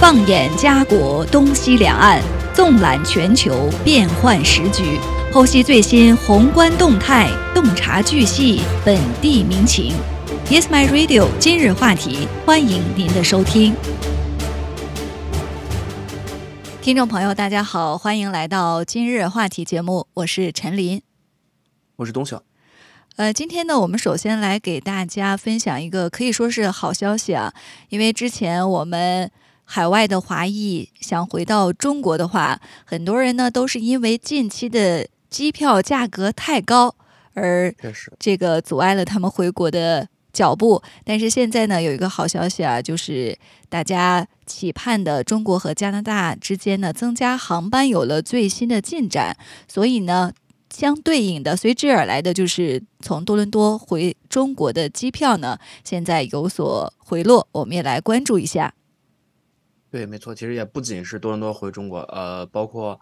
放眼家国东西两岸，纵览全球变幻时局，剖析最新宏观动态，洞察巨细本地民情。Yes, my radio。今日话题，欢迎您的收听。听众朋友，大家好，欢迎来到今日话题节目，我是陈琳，我是东晓。呃，今天呢，我们首先来给大家分享一个可以说是好消息啊，因为之前我们海外的华裔想回到中国的话，很多人呢都是因为近期的机票价格太高而这个阻碍了他们回国的脚步。但是现在呢，有一个好消息啊，就是大家期盼的中国和加拿大之间呢增加航班有了最新的进展，所以呢。相对应的，随之而来的就是从多伦多回中国的机票呢，现在有所回落，我们也来关注一下。对，没错，其实也不仅是多伦多回中国，呃，包括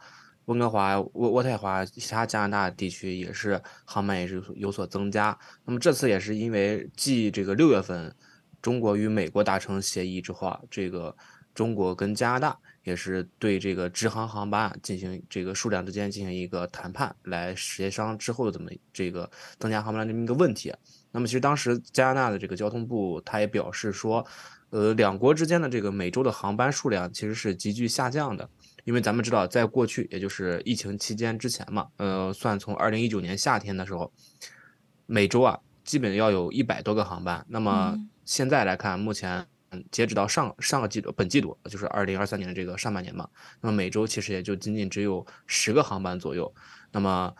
温哥华、渥渥太华其他加拿大地区也是航班也是有所增加。那么这次也是因为继这个六月份中国与美国达成协议之后啊，这个中国跟加拿大。也是对这个直航航班进行这个数量之间进行一个谈判，来协商之后的怎么这个增加航班这么一个问题。那么其实当时加拿大的这个交通部他也表示说，呃，两国之间的这个每周的航班数量其实是急剧下降的，因为咱们知道在过去也就是疫情期间之前嘛，呃，算从二零一九年夏天的时候，每周啊基本要有一百多个航班。那么现在来看，目前。嗯，截止到上上个季度，本季度就是二零二三年的这个上半年嘛，那么每周其实也就仅仅只有十个航班左右。那么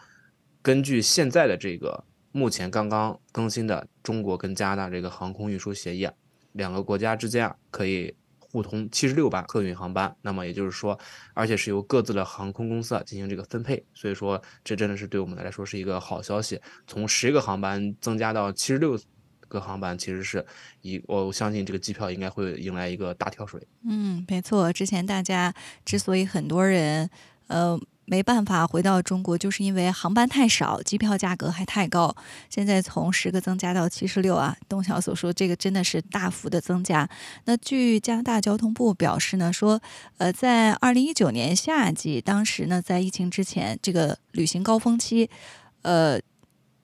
根据现在的这个目前刚刚更新的中国跟加拿大这个航空运输协议，两个国家之间啊可以互通七十六班客运航班。那么也就是说，而且是由各自的航空公司啊进行这个分配。所以说，这真的是对我们来说是一个好消息，从十个航班增加到七十六。各航班其实是一，我相信这个机票应该会迎来一个大跳水。嗯，没错，之前大家之所以很多人呃没办法回到中国，就是因为航班太少，机票价格还太高。现在从十个增加到七十六啊，东晓所说这个真的是大幅的增加。那据加拿大交通部表示呢，说呃在二零一九年夏季，当时呢在疫情之前这个旅行高峰期，呃。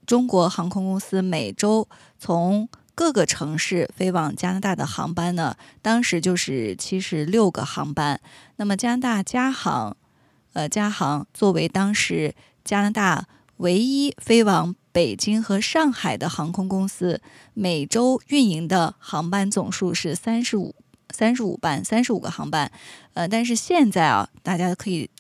中国航空公司每周从各个城市飞往加拿大的航班呢，当时就是七十六个航班。那么加拿大加航，呃，加航作为当时加拿大唯一飞往北京和上海的航空公司，每周运营的航班总数是三十五三十五班，三十五个航班。呃，但是现在啊，大家可以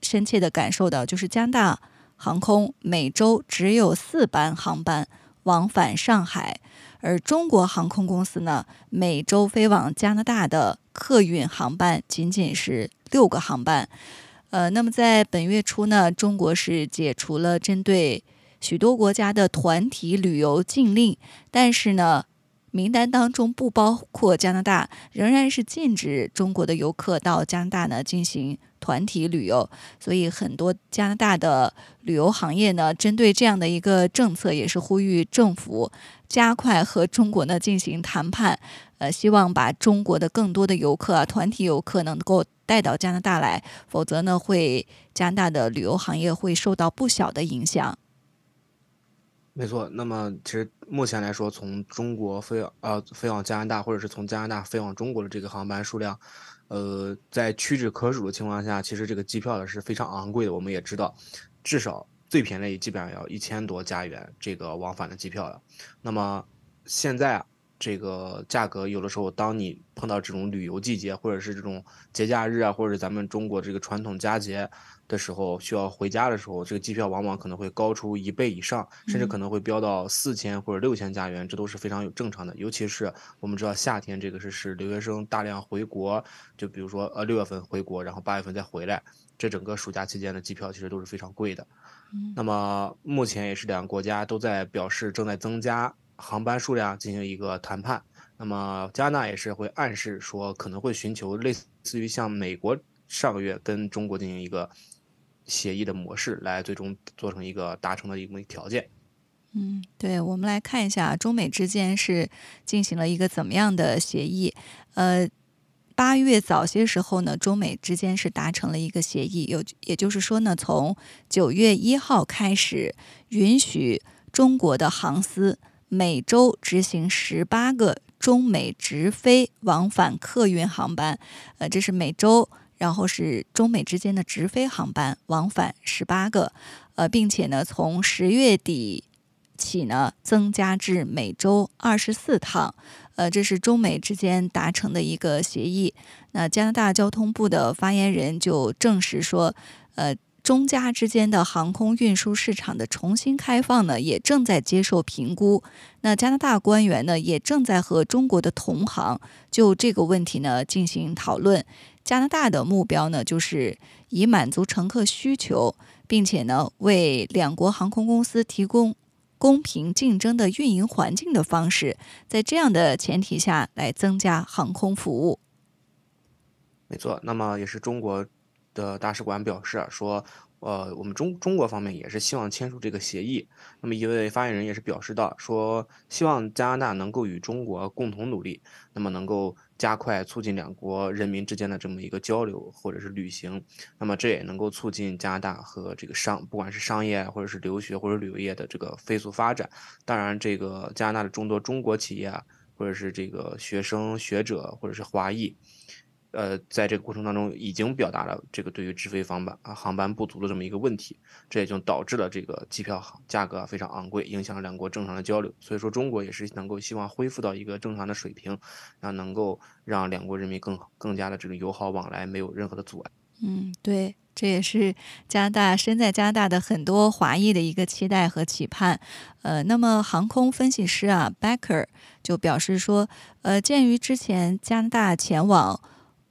深切的感受到，就是加拿大。航空每周只有四班航班往返上海，而中国航空公司呢，每周飞往加拿大的客运航班仅仅是六个航班。呃，那么在本月初呢，中国是解除了针对许多国家的团体旅游禁令，但是呢，名单当中不包括加拿大，仍然是禁止中国的游客到加拿大呢进行。团体旅游，所以很多加拿大的旅游行业呢，针对这样的一个政策，也是呼吁政府加快和中国呢进行谈判，呃，希望把中国的更多的游客啊，团体游客能够带到加拿大来，否则呢，会加拿大的旅游行业会受到不小的影响。没错，那么其实目前来说，从中国飞呃飞往加拿大，或者是从加拿大飞往中国的这个航班数量。呃，在屈指可数的情况下，其实这个机票呢是非常昂贵的。我们也知道，至少最便宜基本上要一千多加元这个往返的机票了。那么现在啊，这个价格有的时候，当你碰到这种旅游季节，或者是这种节假日啊，或者咱们中国这个传统佳节。的时候需要回家的时候，这个机票往往可能会高出一倍以上，甚至可能会飙到四千或者六千加元，这都是非常有正常的。尤其是我们知道夏天这个是是留学生大量回国，就比如说呃六月份回国，然后八月份再回来，这整个暑假期间的机票其实都是非常贵的。那么目前也是两个国家都在表示正在增加航班数量进行一个谈判。那么加拿大也是会暗示说可能会寻求类似于像美国上个月跟中国进行一个。协议的模式来最终做成一个达成的一个条件。嗯，对，我们来看一下中美之间是进行了一个怎么样的协议。呃，八月早些时候呢，中美之间是达成了一个协议，有也就是说呢，从九月一号开始，允许中国的航司每周执行十八个中美直飞往返客运航班，呃，这是每周，然后是中美之间的直飞航班往返十八个，呃，并且呢，从十月底起呢，增加至每周二十四趟。呃，这是中美之间达成的一个协议。那加拿大交通部的发言人就证实说，呃，中加之间的航空运输市场的重新开放呢，也正在接受评估。那加拿大官员呢，也正在和中国的同行就这个问题呢进行讨论。加拿大的目标呢，就是以满足乘客需求，并且呢，为两国航空公司提供。公平竞争的运营环境的方式，在这样的前提下来增加航空服务。没错，那么也是中国的大使馆表示说。呃，我们中中国方面也是希望签署这个协议。那么一位发言人也是表示到，说希望加拿大能够与中国共同努力，那么能够加快促进两国人民之间的这么一个交流或者是旅行。那么这也能够促进加拿大和这个商，不管是商业或者是留学或者旅游业的这个飞速发展。当然，这个加拿大的众多中国企业啊，或者是这个学生学者或者是华裔。呃，在这个过程当中，已经表达了这个对于直飞航班啊航班不足的这么一个问题，这也就导致了这个机票价格非常昂贵，影响了两国正常的交流。所以说，中国也是能够希望恢复到一个正常的水平，然后能够让两国人民更更加的这个友好往来，没有任何的阻碍。嗯，对，这也是加拿大身在加拿大的很多华裔的一个期待和期盼。呃，那么航空分析师啊，Becker 就表示说，呃，鉴于之前加拿大前往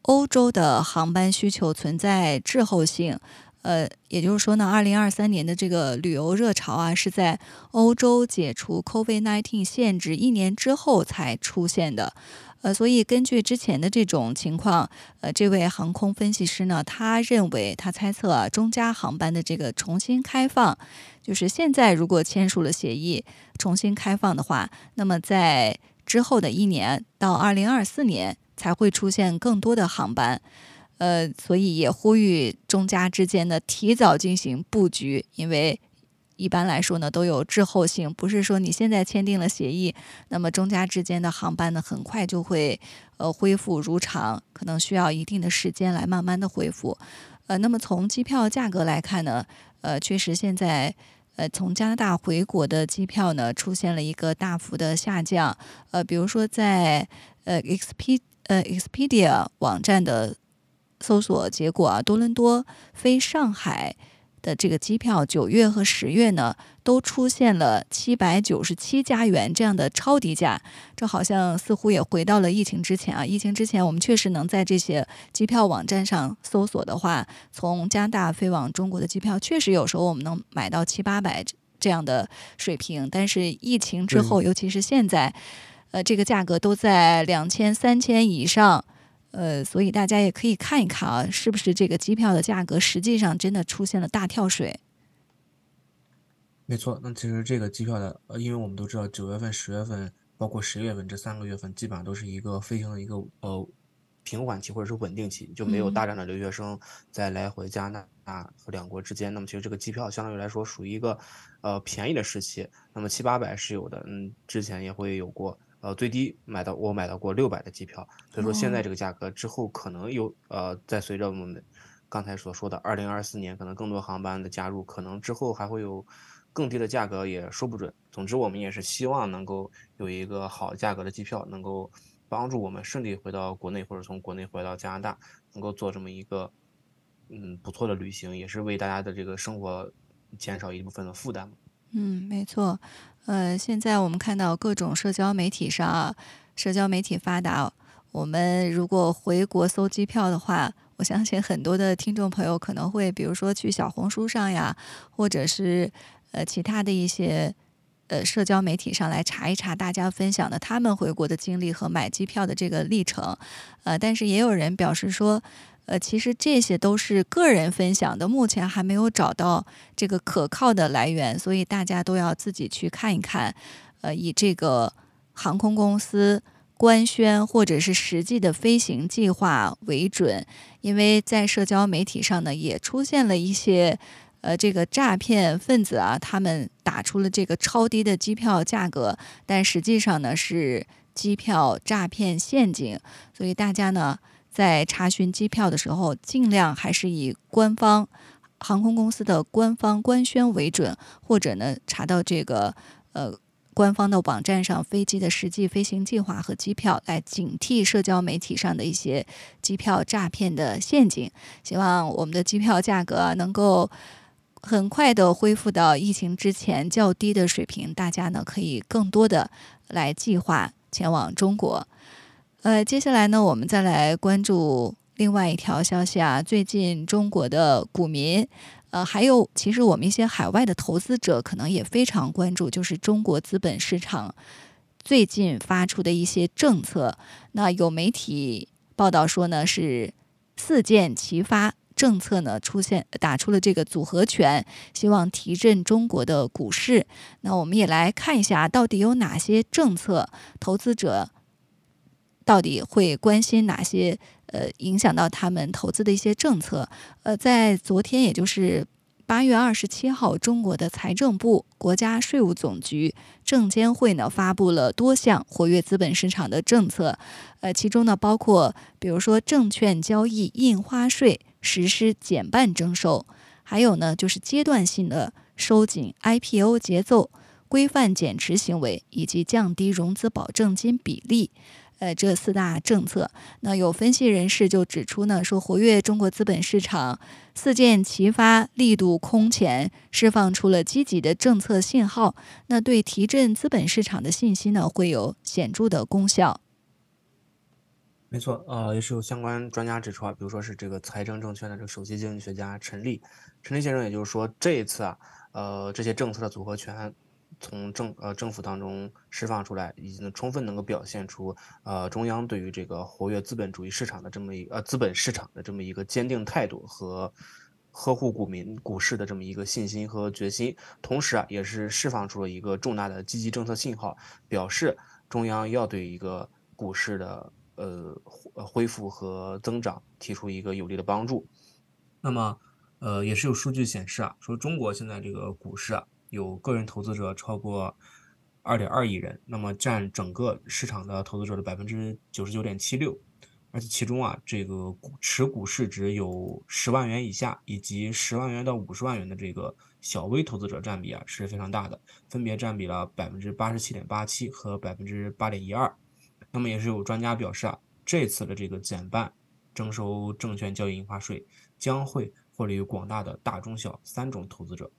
欧洲的航班需求存在滞后性，呃，也就是说呢，二零二三年的这个旅游热潮啊，是在欧洲解除 COVID-19 限制一年之后才出现的，呃，所以根据之前的这种情况，呃，这位航空分析师呢，他认为他猜测啊，中加航班的这个重新开放，就是现在如果签署了协议重新开放的话，那么在之后的一年到二零二四年。才会出现更多的航班，呃，所以也呼吁中加之间的提早进行布局，因为一般来说呢都有滞后性，不是说你现在签订了协议，那么中加之间的航班呢很快就会呃恢复如常，可能需要一定的时间来慢慢的恢复。呃，那么从机票价格来看呢，呃，确实现在呃从加拿大回国的机票呢出现了一个大幅的下降，呃，比如说在呃 XP。呃，Expedia 网站的搜索结果啊，多伦多飞上海的这个机票，九月和十月呢，都出现了七百九十七加元这样的超低价。这好像似乎也回到了疫情之前啊！疫情之前，我们确实能在这些机票网站上搜索的话，从加拿大飞往中国的机票，确实有时候我们能买到七八百这样的水平。但是疫情之后，尤其是现在。呃，这个价格都在两千、三千以上，呃，所以大家也可以看一看啊，是不是这个机票的价格实际上真的出现了大跳水？没错，那其实这个机票的，呃，因为我们都知道九月份、十月份，包括十月份这三个月份，基本上都是一个飞行的一个呃平缓期或者是稳定期，就没有大量的留学生在来回加拿大和两国之间。那么其实这个机票相对于来说属于一个呃便宜的时期，那么七八百是有的，嗯，之前也会有过。呃，最低买到我买到过六百的机票，所以说现在这个价格之后可能有呃，在随着我们刚才所说的二零二四年可能更多航班的加入，可能之后还会有更低的价格也说不准。总之，我们也是希望能够有一个好价格的机票，能够帮助我们顺利回到国内或者从国内回到加拿大，能够做这么一个嗯不错的旅行，也是为大家的这个生活减少一部分的负担嘛。嗯，没错。呃，现在我们看到各种社交媒体上啊，社交媒体发达，我们如果回国搜机票的话，我相信很多的听众朋友可能会，比如说去小红书上呀，或者是呃其他的一些呃社交媒体上来查一查大家分享的他们回国的经历和买机票的这个历程。呃，但是也有人表示说。呃，其实这些都是个人分享的，目前还没有找到这个可靠的来源，所以大家都要自己去看一看。呃，以这个航空公司官宣或者是实际的飞行计划为准，因为在社交媒体上呢，也出现了一些呃这个诈骗分子啊，他们打出了这个超低的机票价格，但实际上呢是机票诈骗陷阱，所以大家呢在查询机票的时候，尽量还是以官方航空公司的官方官宣为准，或者呢查到这个呃。官方的网站上飞机的实际飞行计划和机票，来警惕社交媒体上的一些机票诈骗的陷阱。希望我们的机票价格能够很快的恢复到疫情之前较低的水平，大家呢可以更多的来计划前往中国。呃，接下来呢，我们再来关注另外一条消息啊，最近中国的股民。呃，还有，其实我们一些海外的投资者可能也非常关注，就是中国资本市场最近发出的一些政策。那有媒体报道说呢，是四箭齐发政策呢出现，打出了这个组合拳，希望提振中国的股市。那我们也来看一下，到底有哪些政策，投资者到底会关心哪些？呃，影响到他们投资的一些政策。呃，在昨天，也就是八月二十七号，中国的财政部、国家税务总局、证监会呢发布了多项活跃资本市场的政策。呃，其中呢包括，比如说证券交易印花税实施减半征收，还有呢就是阶段性的收紧 IPO 节奏，规范减持行为，以及降低融资保证金比例。呃，这四大政策，那有分析人士就指出呢，说活跃中国资本市场四箭齐发，力度空前，释放出了积极的政策信号，那对提振资本市场的信心呢，会有显著的功效。没错，呃，也是有相关专家指出啊，比如说是这个财政证券的这个首席经济学家陈立，陈立先生也就是说，这一次啊，呃，这些政策的组合拳。从政呃政府当中释放出来，已经充分能够表现出呃中央对于这个活跃资本主义市场的这么一呃资本市场的这么一个坚定态度和呵护股民股市的这么一个信心和决心，同时啊也是释放出了一个重大的积极政策信号，表示中央要对一个股市的呃恢复和增长提出一个有力的帮助。那么呃也是有数据显示啊，说中国现在这个股市啊。有个人投资者超过二点二亿人，那么占整个市场的投资者的百分之九十九点七六，而且其中啊，这个股持股市值有十万元以下以及十万元到五十万元的这个小微投资者占比啊是非常大的，分别占比了百分之八十七点八七和百分之八点一二。那么也是有专家表示啊，这次的这个减半征收证券交易印花税将会获利于广大的大中小三种投资者。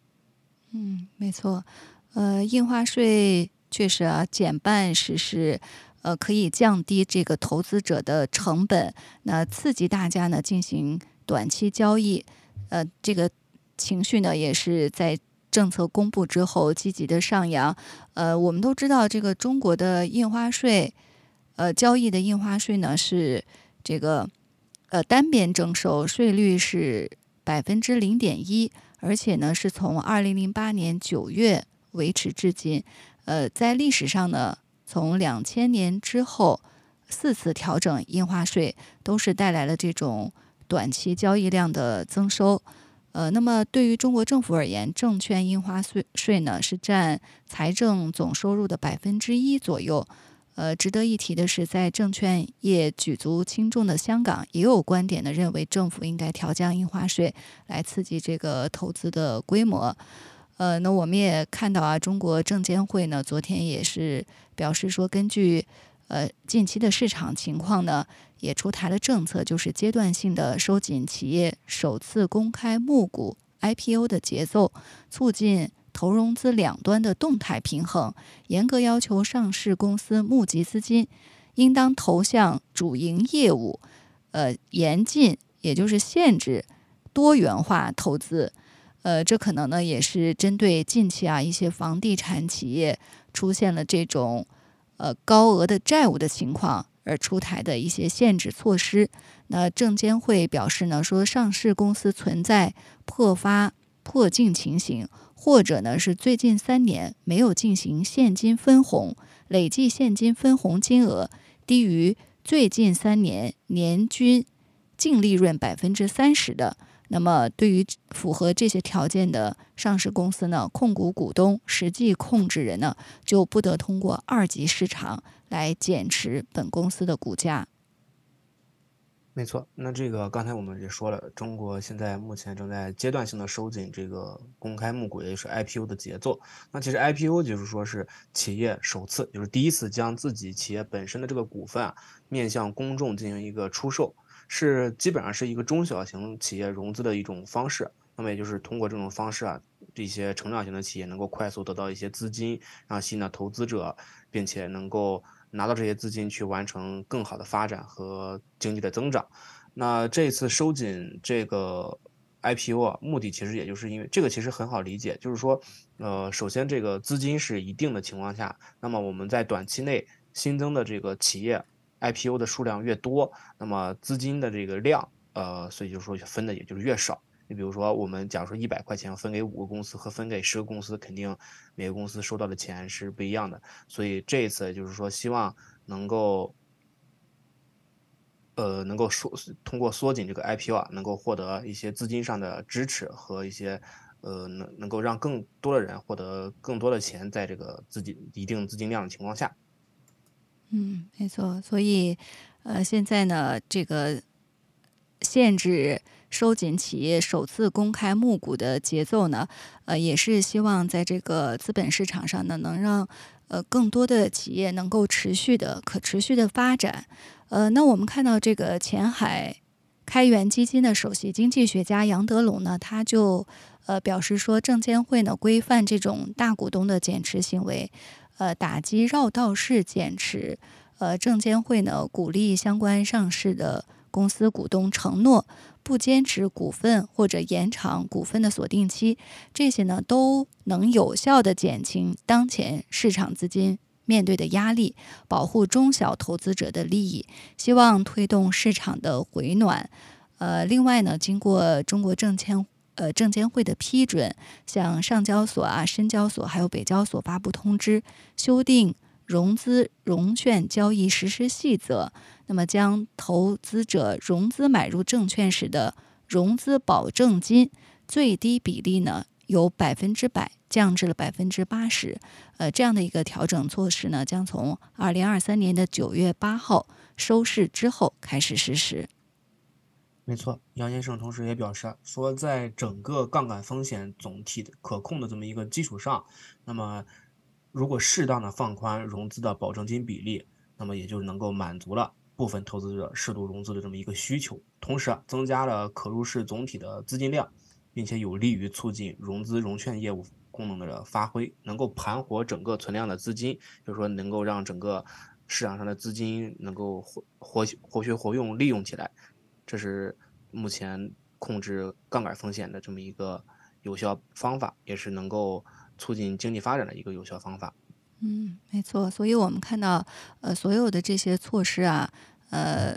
嗯，没错，呃，印花税确实啊，减半实施，呃，可以降低这个投资者的成本，那刺激大家呢进行短期交易，呃，这个情绪呢也是在政策公布之后积极的上扬。呃，我们都知道这个中国的印花税，呃，交易的印花税呢是这个呃单边征收，税率是百分之零点一。而且呢，是从二零零八年九月维持至今。呃，在历史上呢，从两千年之后四次调整印花税，都是带来了这种短期交易量的增收。呃，那么对于中国政府而言，证券印花税税呢是占财政总收入的百分之一左右。呃，值得一提的是，在证券业举足轻重的香港，也有观点呢，认为政府应该调降印花税，来刺激这个投资的规模。呃，那我们也看到啊，中国证监会呢，昨天也是表示说，根据呃近期的市场情况呢，也出台了政策，就是阶段性的收紧企业首次公开募股 IPO 的节奏，促进。投融资两端的动态平衡，严格要求上市公司募集资金应当投向主营业务，呃，严禁也就是限制多元化投资，呃，这可能呢也是针对近期啊一些房地产企业出现了这种呃高额的债务的情况而出台的一些限制措施。那证监会表示呢，说上市公司存在破发破净情形。或者呢是最近三年没有进行现金分红，累计现金分红金额低于最近三年年均净利润百分之三十的。那么，对于符合这些条件的上市公司呢，控股股东、实际控制人呢，就不得通过二级市场来减持本公司的股价。没错，那这个刚才我们也说了，中国现在目前正在阶段性的收紧这个公开募股，也就是 IPO 的节奏。那其实 IPO 就是说是企业首次，就是第一次将自己企业本身的这个股份啊，面向公众进行一个出售。是基本上是一个中小型企业融资的一种方式，那么也就是通过这种方式啊，这些成长型的企业能够快速得到一些资金，让新的投资者，并且能够拿到这些资金去完成更好的发展和经济的增长。那这次收紧这个 IPO 啊，目的其实也就是因为这个其实很好理解，就是说，呃，首先这个资金是一定的情况下，那么我们在短期内新增的这个企业。IPO 的数量越多，那么资金的这个量，呃，所以就说分的也就是越少。你比如说，我们假如说一百块钱分给五个公司和分给十个公司，肯定每个公司收到的钱是不一样的。所以这一次就是说，希望能够，呃，能够缩通过缩紧这个 IPO 啊，能够获得一些资金上的支持和一些，呃，能能够让更多的人获得更多的钱，在这个资金一定资金量的情况下。嗯，没错。所以，呃，现在呢，这个限制收紧企业首次公开募股的节奏呢，呃，也是希望在这个资本市场上呢，能让呃更多的企业能够持续的、可持续的发展。呃，那我们看到这个前海开源基金的首席经济学家杨德龙呢，他就呃表示说，证监会呢规范这种大股东的减持行为。呃，打击绕道式减持，呃，证监会呢鼓励相关上市的公司股东承诺不坚持股份或者延长股份的锁定期，这些呢都能有效的减轻当前市场资金面对的压力，保护中小投资者的利益，希望推动市场的回暖。呃，另外呢，经过中国证监。呃，证监会的批准，向上交所啊、深交所还有北交所发布通知，修订融资融券交易实施细则。那么，将投资者融资买入证券时的融资保证金最低比例呢，由百分之百降至了百分之八十。呃，这样的一个调整措施呢，将从二零二三年的九月八号收市之后开始实施。没错，杨先生同时也表示说，在整个杠杆风险总体的可控的这么一个基础上，那么如果适当的放宽融资的保证金比例，那么也就能够满足了部分投资者适度融资的这么一个需求，同时增加了可入市总体的资金量，并且有利于促进融资融券业务功能的发挥，能够盘活整个存量的资金，就是说能够让整个市场上的资金能够活活活学活用利用起来。这是目前控制杠杆风险的这么一个有效方法，也是能够促进经济发展的一个有效方法。嗯，没错。所以我们看到，呃，所有的这些措施啊，呃，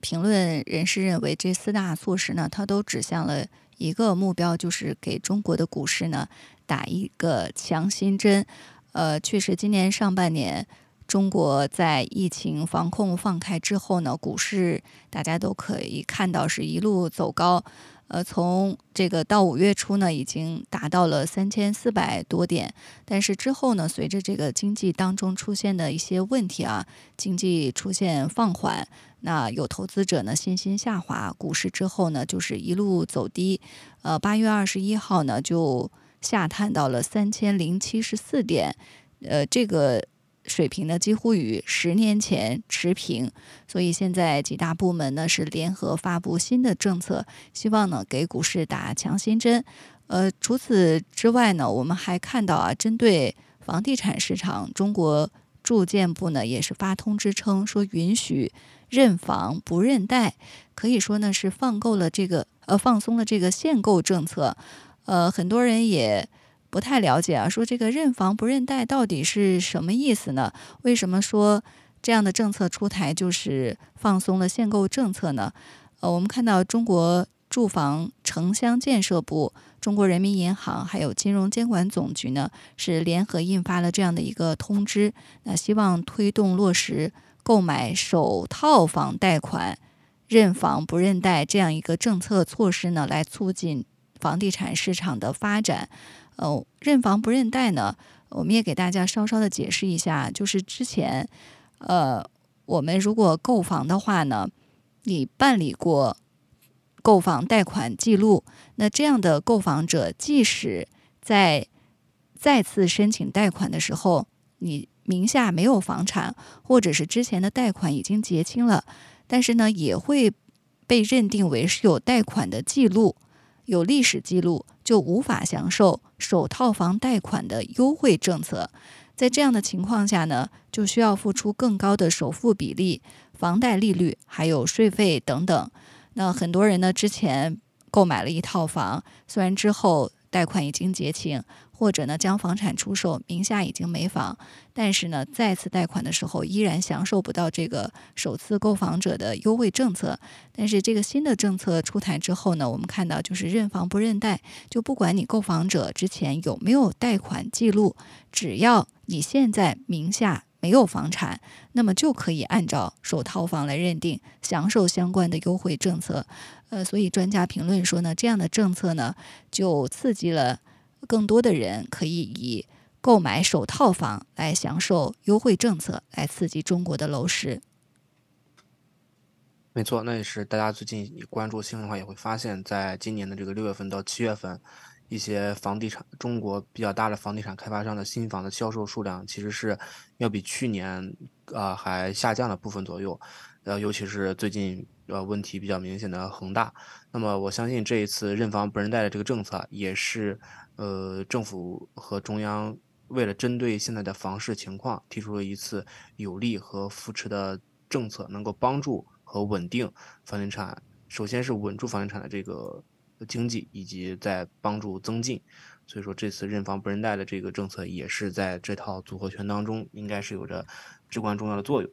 评论人士认为这四大措施呢，它都指向了一个目标，就是给中国的股市呢打一个强心针。呃，确实，今年上半年。中国在疫情防控放开之后呢，股市大家都可以看到是一路走高，呃，从这个到五月初呢，已经达到了三千四百多点。但是之后呢，随着这个经济当中出现的一些问题啊，经济出现放缓，那有投资者呢信心下滑，股市之后呢就是一路走低，呃，八月二十一号呢就下探到了三千零七十四点，呃，这个。水平呢几乎与十年前持平，所以现在几大部门呢是联合发布新的政策，希望呢给股市打强心针。呃，除此之外呢，我们还看到啊，针对房地产市场，中国住建部呢也是发通知称说允许认房不认贷，可以说呢是放够了这个呃放松了这个限购政策。呃，很多人也。不太了解啊，说这个认房不认贷到底是什么意思呢？为什么说这样的政策出台就是放松了限购政策呢？呃，我们看到中国住房城乡建设部、中国人民银行还有金融监管总局呢，是联合印发了这样的一个通知，那希望推动落实购买首套房贷款认房不认贷这样一个政策措施呢，来促进房地产市场的发展。呃，认房不认贷呢，我们也给大家稍稍的解释一下，就是之前，呃，我们如果购房的话呢，你办理过购房贷款记录，那这样的购房者，即使在再次申请贷款的时候，你名下没有房产，或者是之前的贷款已经结清了，但是呢，也会被认定为是有贷款的记录。有历史记录就无法享受首套房贷款的优惠政策，在这样的情况下呢，就需要付出更高的首付比例、房贷利率还有税费等等。那很多人呢，之前购买了一套房，虽然之后贷款已经结清。或者呢，将房产出售，名下已经没房，但是呢，再次贷款的时候依然享受不到这个首次购房者的优惠政策。但是这个新的政策出台之后呢，我们看到就是认房不认贷，就不管你购房者之前有没有贷款记录，只要你现在名下没有房产，那么就可以按照首套房来认定，享受相关的优惠政策。呃，所以专家评论说呢，这样的政策呢，就刺激了。更多的人可以以购买首套房来享受优惠政策，来刺激中国的楼市。没错，那也是大家最近关注新闻的话，也会发现，在今年的这个六月份到七月份，一些房地产中国比较大的房地产开发商的新房的销售数量，其实是要比去年啊还下降了部分左右。呃，尤其是最近呃问题比较明显的恒大，那么我相信这一次认房不认贷的这个政策，也是呃政府和中央为了针对现在的房市情况，提出了一次有利和扶持的政策，能够帮助和稳定房地产，首先是稳住房地产的这个经济，以及在帮助增进。所以说这次认房不认贷的这个政策，也是在这套组合拳当中，应该是有着至关重要的作用。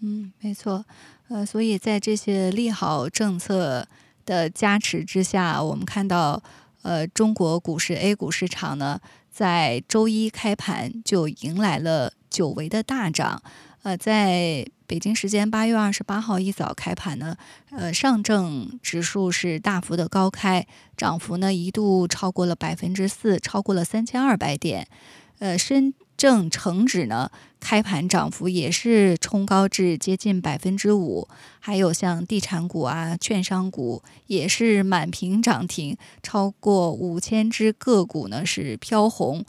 嗯，没错，呃，所以在这些利好政策的加持之下，我们看到，呃，中国股市 A 股市场呢，在周一开盘就迎来了久违的大涨。呃，在北京时间八月二十八号一早开盘呢，呃，上证指数是大幅的高开，涨幅呢一度超过了百分之四，超过了三千二百点。呃，深证成指呢，开盘涨幅也是冲高至接近百分之五，还有像地产股啊、券商股也是满屏涨停，超过五千只个股呢是飘红。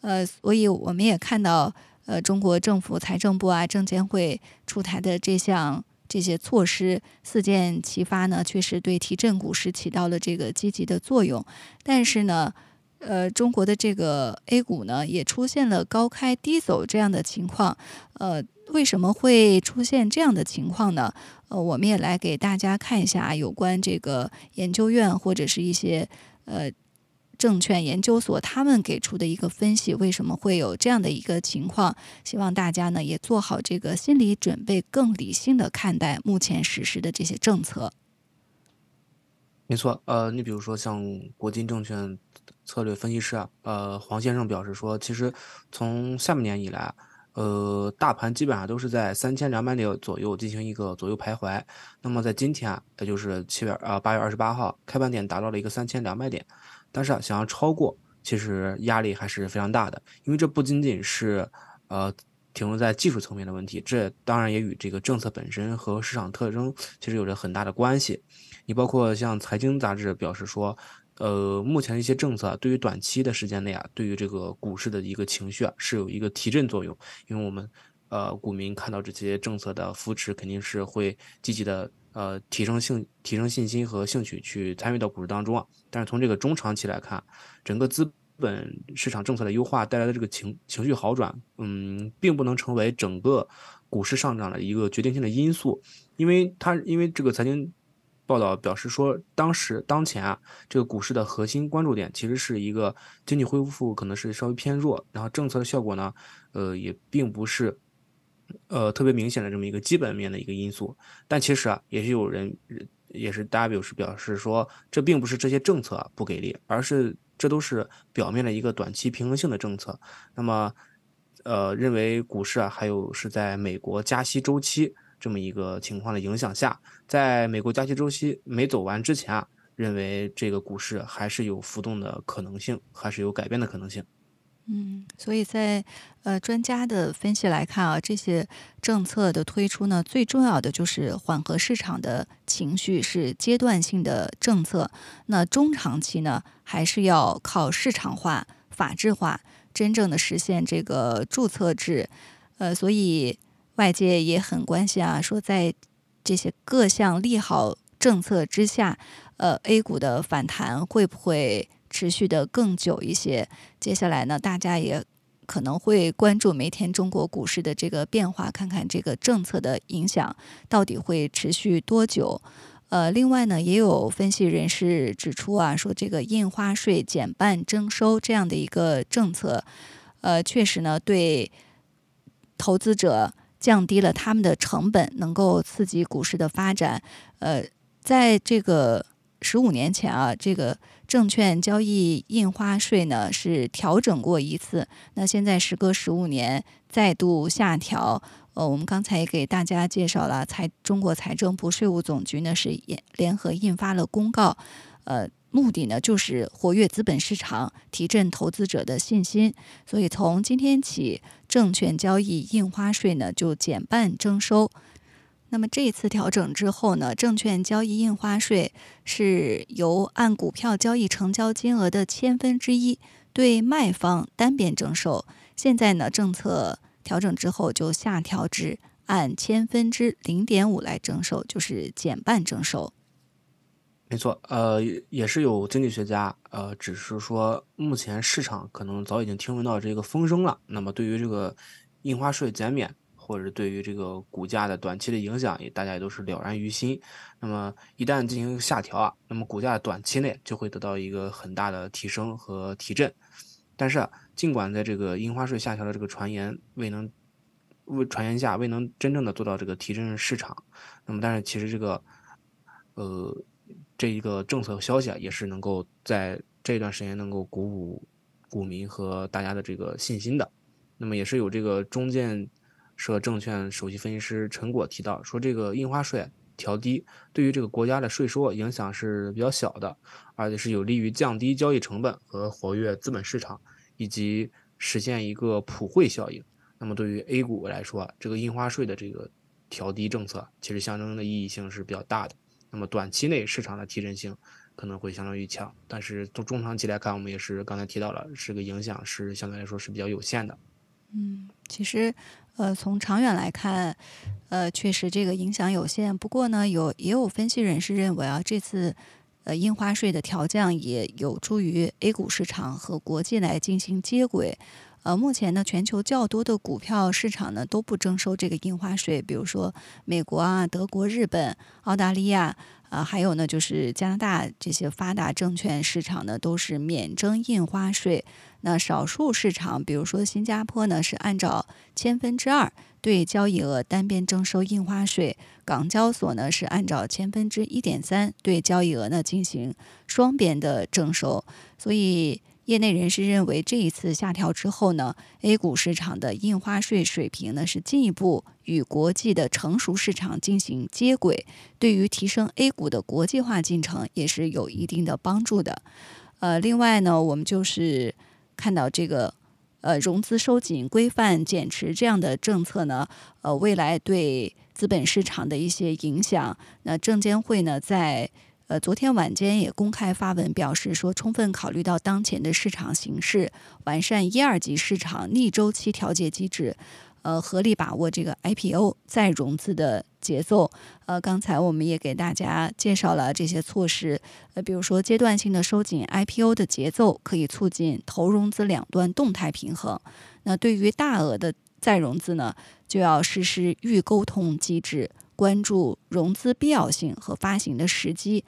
呃，所以我们也看到，呃，中国政府财政部啊、证监会出台的这项这些措施四箭齐发呢，确实对提振股市起到了这个积极的作用。但是呢，呃，中国的这个 A 股呢，也出现了高开低走这样的情况。呃，为什么会出现这样的情况呢？呃，我们也来给大家看一下有关这个研究院或者是一些呃证券研究所他们给出的一个分析，为什么会有这样的一个情况？希望大家呢也做好这个心理准备，更理性的看待目前实施的这些政策。没错，呃，你比如说像国金证券策略分析师啊，呃，黄先生表示说，其实从下半年以来，呃，大盘基本上都是在三千两百点左右进行一个左右徘徊。那么在今天，也就是七月啊八月二十八号，开盘点达到了一个三千两百点，但是啊，想要超过，其实压力还是非常大的，因为这不仅仅是呃停留在技术层面的问题，这当然也与这个政策本身和市场特征其实有着很大的关系。你包括像财经杂志表示说，呃，目前一些政策对于短期的时间内啊，对于这个股市的一个情绪啊，是有一个提振作用。因为我们呃股民看到这些政策的扶持，肯定是会积极的呃提升兴提升信心和兴趣去参与到股市当中啊。但是从这个中长期来看，整个资本市场政策的优化带来的这个情情绪好转，嗯，并不能成为整个股市上涨的一个决定性的因素，因为它因为这个财经。报道表示说，当时当前啊，这个股市的核心关注点其实是一个经济恢复可能是稍微偏弱，然后政策的效果呢，呃，也并不是呃特别明显的这么一个基本面的一个因素。但其实啊，也是有人也是 W 是表示说，这并不是这些政策不给力，而是这都是表面的一个短期平衡性的政策。那么。呃认为股市啊还有是在美国加息周期这么一个情况的影响下，在美国加息周期没走完之前啊，认为这个股市还是有浮动的可能性，还是有改变的可能性。嗯，所以在呃专家的分析来看啊，这些政策的推出呢，最重要的就是缓和市场的情绪，是阶段性的政策。那中长期呢，还是要靠市场化、法治化，真正的实现这个注册制。呃，所以外界也很关心啊，说在这些各项利好政策之下，呃，A 股的反弹会不会？持续的更久一些。接下来呢，大家也可能会关注每天中国股市的这个变化，看看这个政策的影响到底会持续多久。呃，另外呢，也有分析人士指出啊，说这个印花税减半征收这样的一个政策，呃，确实呢对投资者降低了他们的成本，能够刺激股市的发展。呃，在这个。十五年前啊，这个证券交易印花税呢是调整过一次。那现在时隔十五年再度下调，呃，我们刚才也给大家介绍了，财中国财政部税务总局呢是联联合印发了公告，呃，目的呢就是活跃资本市场，提振投资者的信心。所以从今天起，证券交易印花税呢就减半征收。那么这一次调整之后呢，证券交易印花税是由按股票交易成交金额的千分之一对卖方单边征收。现在呢，政策调整之后就下调至按千分之零点五来征收，就是减半征收。没错，呃，也是有经济学家呃，只是说目前市场可能早已经听闻到这个风声了。那么对于这个印花税减免。或者对于这个股价的短期的影响，也大家也都是了然于心。那么一旦进行下调啊，那么股价短期内就会得到一个很大的提升和提振。但是，尽管在这个印花税下调的这个传言未能未传言下未能真正的做到这个提振市场，那么但是其实这个呃这一个政策消息啊，也是能够在这一段时间能够鼓舞股民和大家的这个信心的。那么也是有这个中建。社证券首席分析师陈果提到说，这个印花税调低对于这个国家的税收影响是比较小的，而且是有利于降低交易成本和活跃资本市场，以及实现一个普惠效应。那么对于 A 股来说，这个印花税的这个调低政策其实象征的意义性是比较大的。那么短期内市场的提振性可能会相当于强，但是从中长期来看，我们也是刚才提到了，这个影响是相对来说是比较有限的。嗯，其实。呃，从长远来看，呃，确实这个影响有限。不过呢，有也有分析人士认为啊，这次呃印花税的调降也有助于 A 股市场和国际来进行接轨。呃，目前呢，全球较多的股票市场呢都不征收这个印花税，比如说美国啊、德国、日本、澳大利亚。啊，还有呢，就是加拿大这些发达证券市场呢，都是免征印花税。那少数市场，比如说新加坡呢，是按照千分之二对交易额单边征收印花税；港交所呢是按照千分之一点三对交易额呢进行双边的征收。所以。业内人士认为，这一次下调之后呢，A 股市场的印花税水平呢是进一步与国际的成熟市场进行接轨，对于提升 A 股的国际化进程也是有一定的帮助的。呃，另外呢，我们就是看到这个呃融资收紧、规范减持这样的政策呢，呃，未来对资本市场的一些影响，那证监会呢在。呃，昨天晚间也公开发文表示说，充分考虑到当前的市场形势，完善一二级市场逆周期调节机制，呃，合理把握这个 IPO 再融资的节奏。呃，刚才我们也给大家介绍了这些措施，呃，比如说阶段性的收紧 IPO 的节奏，可以促进投融资两端动态平衡。那对于大额的再融资呢，就要实施预沟通机制。关注融资必要性和发行的时机，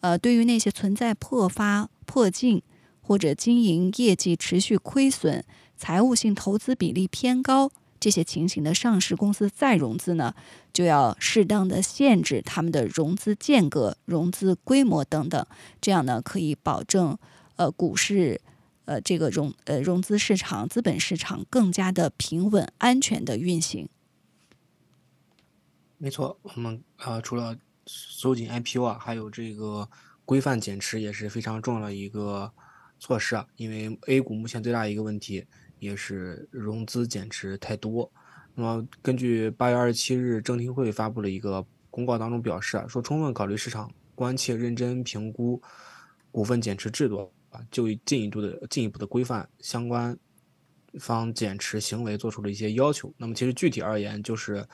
呃，对于那些存在破发、破净或者经营业绩持续亏损、财务性投资比例偏高这些情形的上市公司再融资呢，就要适当的限制他们的融资间隔、融资规模等等，这样呢可以保证呃股市呃这个融呃融资市场、资本市场更加的平稳、安全的运行。没错，我们呃除了收紧 IPO 啊，还有这个规范减持也是非常重要的一个措施啊。因为 A 股目前最大的一个问题也是融资减持太多。那么根据八月二十七日证监会发布了一个公告当中表示啊，说充分考虑市场关切，认真评估股份减持制度啊，就进一步的进一步的规范相关方减持行为做出了一些要求。那么其实具体而言，就是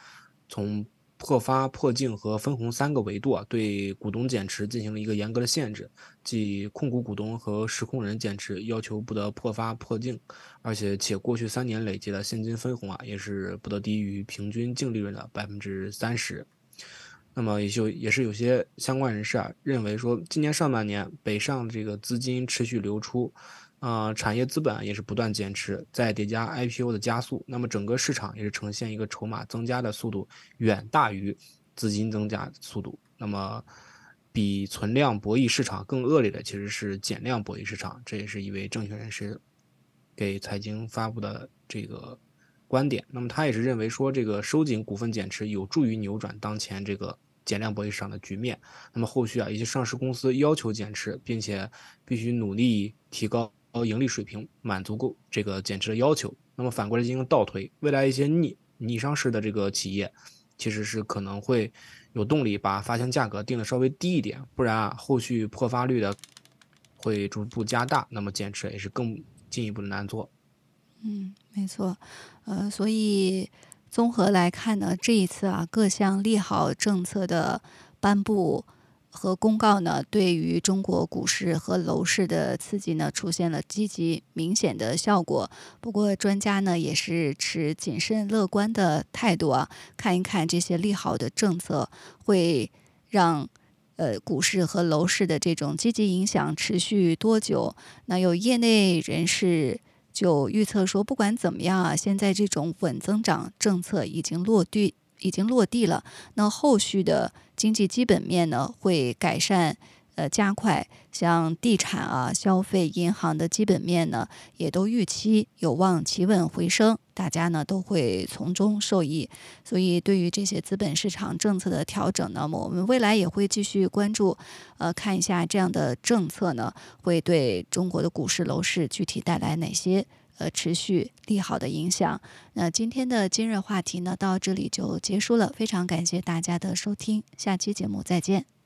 从破发、破净和分红三个维度啊，对股东减持进行了一个严格的限制，即控股股东和实控人减持要求不得破发、破净，而且且过去三年累计的现金分红啊，也是不得低于平均净利润的百分之三十。那么也就也是有些相关人士啊认为说，今年上半年北上这个资金持续流出。啊，产业资本也是不断减持，在叠加 IPO 的加速，那么整个市场也是呈现一个筹码增加的速度远大于资金增加速度。那么，比存量博弈市场更恶劣的其实是减量博弈市场，这也是一位证券人士给财经发布的这个观点。那么他也是认为说，这个收紧股份减持有助于扭转当前这个减量博弈市场的局面。那么后续啊，一些上市公司要求减持，并且必须努力提高。盈利水平满足够这个减持的要求，那么反过来进行倒推，未来一些逆逆上市的这个企业，其实是可能会有动力把发行价格定的稍微低一点，不然啊，后续破发率的会逐步加大，那么减持也是更进一步的难做。嗯，没错，呃，所以综合来看呢，这一次啊，各项利好政策的颁布。和公告呢，对于中国股市和楼市的刺激呢，出现了积极明显的效果。不过，专家呢也是持谨慎乐观的态度啊，看一看这些利好的政策会让呃股市和楼市的这种积极影响持续多久。那有业内人士就预测说，不管怎么样啊，现在这种稳增长政策已经落地。已经落地了，那后续的经济基本面呢会改善，呃加快，像地产啊、消费、银行的基本面呢也都预期有望企稳回升，大家呢都会从中受益。所以对于这些资本市场政策的调整呢，我们未来也会继续关注，呃看一下这样的政策呢会对中国的股市、楼市具体带来哪些。呃，持续利好的影响。那今天的今日话题呢，到这里就结束了。非常感谢大家的收听，下期节目再见。